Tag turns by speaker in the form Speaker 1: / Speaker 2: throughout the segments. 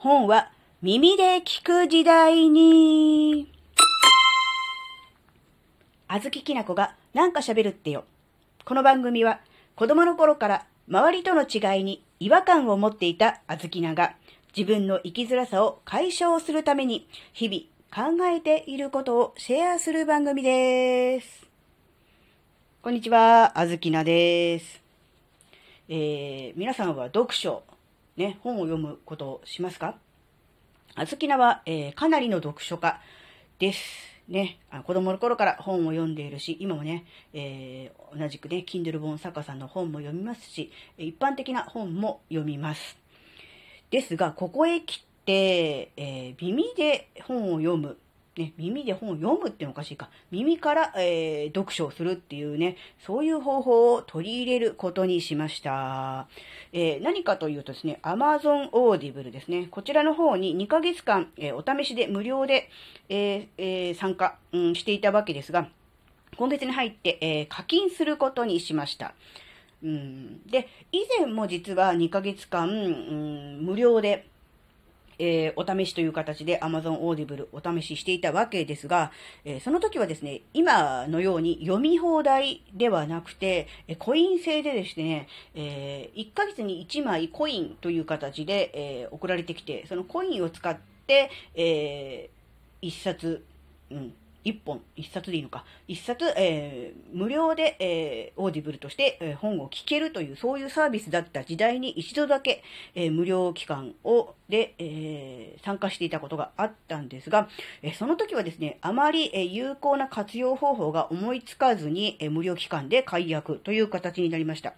Speaker 1: 本は耳で聞く時代に。あずききなこがなんか喋るってよ。この番組は子供の頃から周りとの違いに違和感を持っていたあずきなが自分の生きづらさを解消するために日々考えていることをシェアする番組です。こんにちは、あずきなです。えー、皆さんは読書、ね、本を読むことをしますか？あずきなは、えー、かなりの読書家です。ね、あ子供の頃から本を読んでいるし、今もね、えー、同じくね、Kindle 本作家さんの本も読みますし、一般的な本も読みます。ですが、ここへ来て、えー、耳で本を読むね、耳で本を読むっていうのおかしいか。耳から、えー、読書をするっていうね、そういう方法を取り入れることにしました。えー、何かというとですね、Amazon Audible ですね。こちらの方に2ヶ月間、えー、お試しで無料で、ええ参加、うん、していたわけですが、今月に入って、え課金することにしました。うん、で、以前も実は2ヶ月間、うん、無料で、えー、お試しという形で Amazon Audible お試ししていたわけですが、えー、その時はですね、今のように読み放題ではなくて、えコイン制でですね、え、1ヶ月に1枚コインという形で、え送られてきて、そのコインを使って、え1冊、うん、一本、一冊でいいのか、一冊、えー、無料で、えー、 Audible として、えー、本を聞けるという、そういうサービスだった時代に一度だけ、えー、無料期間を、で、えー、参加していたことがあったんですが、えー、その時はですね、あまり、えー、有効な活用方法が思いつかずに、えー、無料期間で解約という形になりました。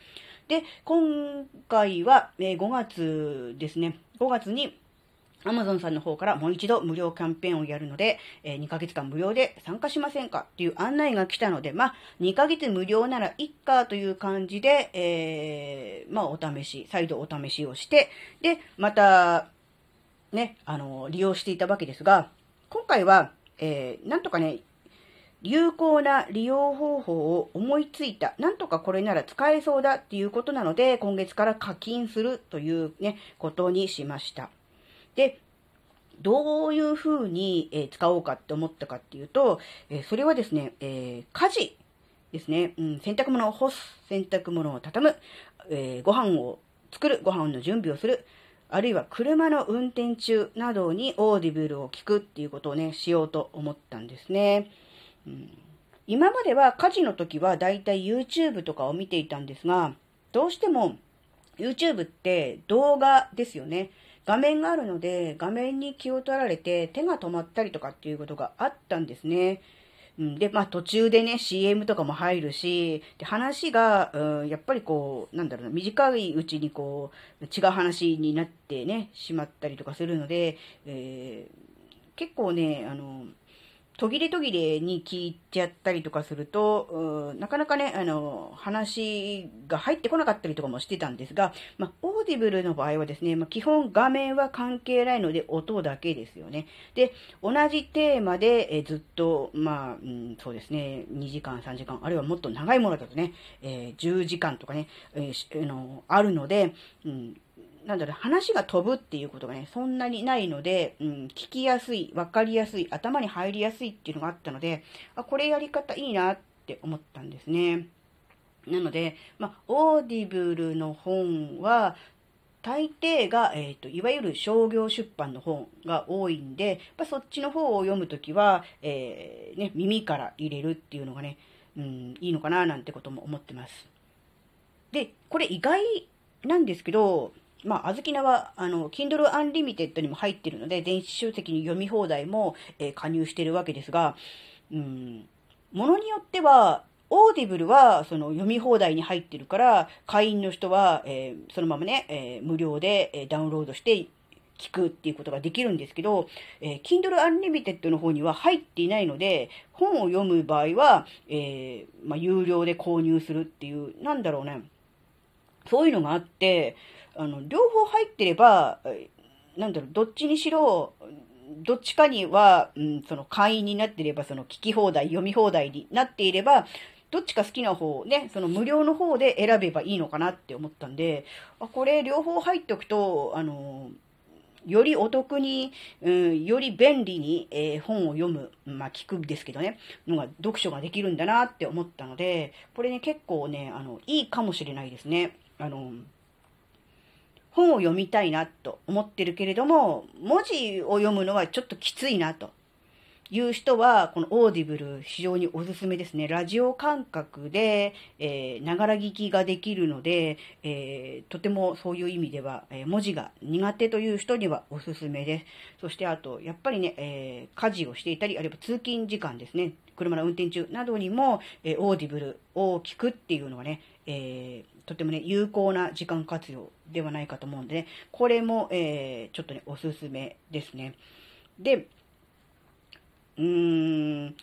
Speaker 1: で、今回は、えー、5月ですね、5月に、アマゾンさんの方からもう一度無料キャンペーンをやるので、えー、2ヶ月間無料で参加しませんかっていう案内が来たので、まあ、2ヶ月無料ならいっかという感じで、えー、まあ、お試し、再度お試しをして、で、また、ね、あの、利用していたわけですが、今回は、えー、なんとかね、有効な利用方法を思いついた。なんとかこれなら使えそうだっていうことなので、今月から課金するというね、ことにしました。で、どういうふうに、え使おうかって思ったかっていうと、えそれはですね、え家事ですね、うん、洗濯物を干す、洗濯物を畳む、えー、ご飯を作る、ご飯の準備をする、あるいは車の運転中などに Audible を聞くっていうことをね、しようと思ったんですね。うん、今までは家事の時はだいたい YouTube とかを見ていたんですが、どうしても YouTube って動画ですよね。画面があるので、画面に気を取られて手が止まったりとかっていうことがあったんですね。うん、で、まあ途中でね、CM とかも入るし、で話が、うん、やっぱりこう、なんだろうな、短いうちにこう、違う話になってね、しまったりとかするので、えー、結構ね、あの、途切れ途切れに聞いちゃったりとかすると、なかなかね、あの、話が入ってこなかったりとかもしてたんですが、まあ、 Audible の場合はですね、まあ、基本画面は関係ないので音だけですよね。で、同じテーマで、えずっと、まあ、うん、そうですね、2時間、3時間、あるいはもっと長いものだとね、えー、10時間とかね、えー、あのあるので、うんなんだろう、話が飛ぶっていうことがね、そんなにないので、うん、聞きやすい、わかりやすい、頭に入りやすいっていうのがあったので、あ、これやり方いいなって思ったんですね。なので、まあ、 Audible の本は、大抵が、えっ、ー、と、いわゆる商業出版の本が多いんで、まあ、そっちの方を読むときは、えー、ね、耳から入れるっていうのがね、うん、いいのかななんてことも思ってます。で、これ意外なんですけど、まあ、あずきなは、あの、Kindle Unlimited にも入ってるので、電子書籍に読み放題も、えー、加入してるわけですが、うん、ものによっては、 Audible は、その読み放題に入ってるから、会員の人は、えー、そのままね、えー、無料で、えダウンロードして聞くっていうことができるんですけど、えー、Kindle Unlimited の方には入っていないので、本を読む場合は、えー、まあ、有料で購入するっていう、なんだろうね。そういうのがあって、あの、両方入ってれば、なんだろう、どっちにしろ、どっちかには、うん、その会員になっていれば、その聞き放題、読み放題になっていれば、どっちか好きな方をね、その無料の方で選べばいいのかなって思ったんで、あ、これ両方入っておくと、あの、よりお得に、うん、より便利に、えー、本を読む、まあ聞くんですけどね、のが読書ができるんだなって思ったので、これね結構ね、あの、いいかもしれないですね。あの、本を読みたいなと思ってるけれども、文字を読むのはちょっときついなと。いう人は、この Audible 非常におすすめですね。ラジオ感覚で、え、ながら聞きができるので、えー、とてもそういう意味では、えー、文字が苦手という人にはおすすめです。そしてあと、やっぱりね、えー、家事をしていたり、あるいは通勤時間ですね。車の運転中などにも、えー、 Audible を聞くっていうのはね、え、とてもね、有効な時間活用ではないかと思うんでね、これも、えー、ちょっとね、おすすめですね。で、うーん、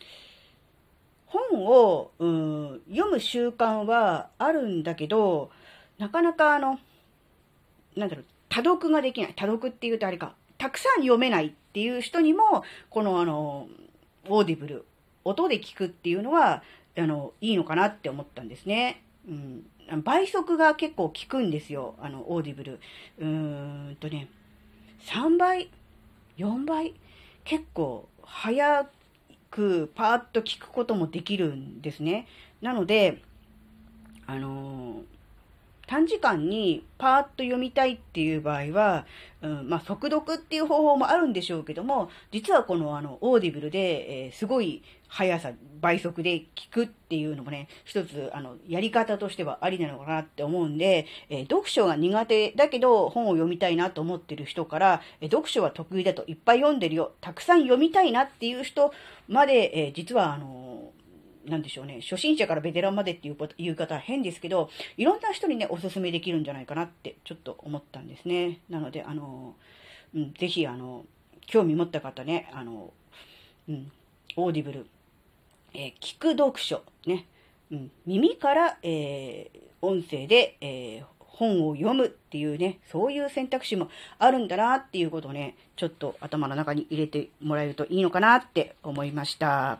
Speaker 1: 本を、うん、読む習慣はあるんだけど、なかなかあの、なんだろう、多読ができない。多読っていうとあれか、たくさん読めないっていう人にも、このあの、オーディブル、音で聞くっていうのは、あの、いいのかなって思ったんですね。うん。倍速が結構効くんですよ。あの、オーディブル。うーんとね、3倍、4倍、結構早くパーッと聞くこともできるんですね。なので、あのー、短時間にパーッと読みたいっていう場合は、うん、まあ、速読っていう方法もあるんでしょうけども、実はこのあの、オーディブルで、えー、すごい速さ、倍速で聞くっていうのもね、一つ、あの、やり方としてはありなのかなって思うんで、えー、読書が苦手だけど本を読みたいなと思ってる人から、えー、読書は得意だといっぱい読んでるよ、たくさん読みたいなっていう人まで、え実はあのなんでしょうね、初心者からベテランまでっていう言い方は変ですけど、いろんな人にね、おすすめできるんじゃないかなってちょっと思ったんですね。なので、あの、うん、ぜひ、あの、興味持った方ね、あの、うん、オーディブル、えー、聞く読書、ね、うん、耳から、えー、音声で、えー、本を読むっていうね、そういう選択肢もあるんだなっていうことをね、ちょっと頭の中に入れてもらえるといいのかなって思いました。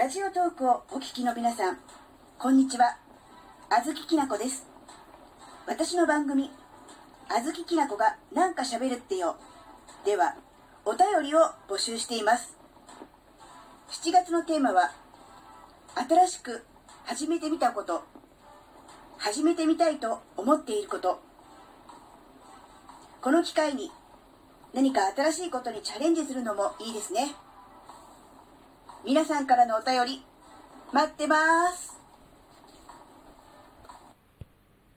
Speaker 1: ラジオトークをお聞きの皆さん、こんにちは。あずききなこです。私の番組、あずききなこがなんか喋るってよ。では、お便りを募集しています。7月のテーマは、新しく始めてみたこと、始めてみたいと思っていること。この機会に何か新しいことにチャレンジするのもいいですね。皆さんからのお便り、待ってます。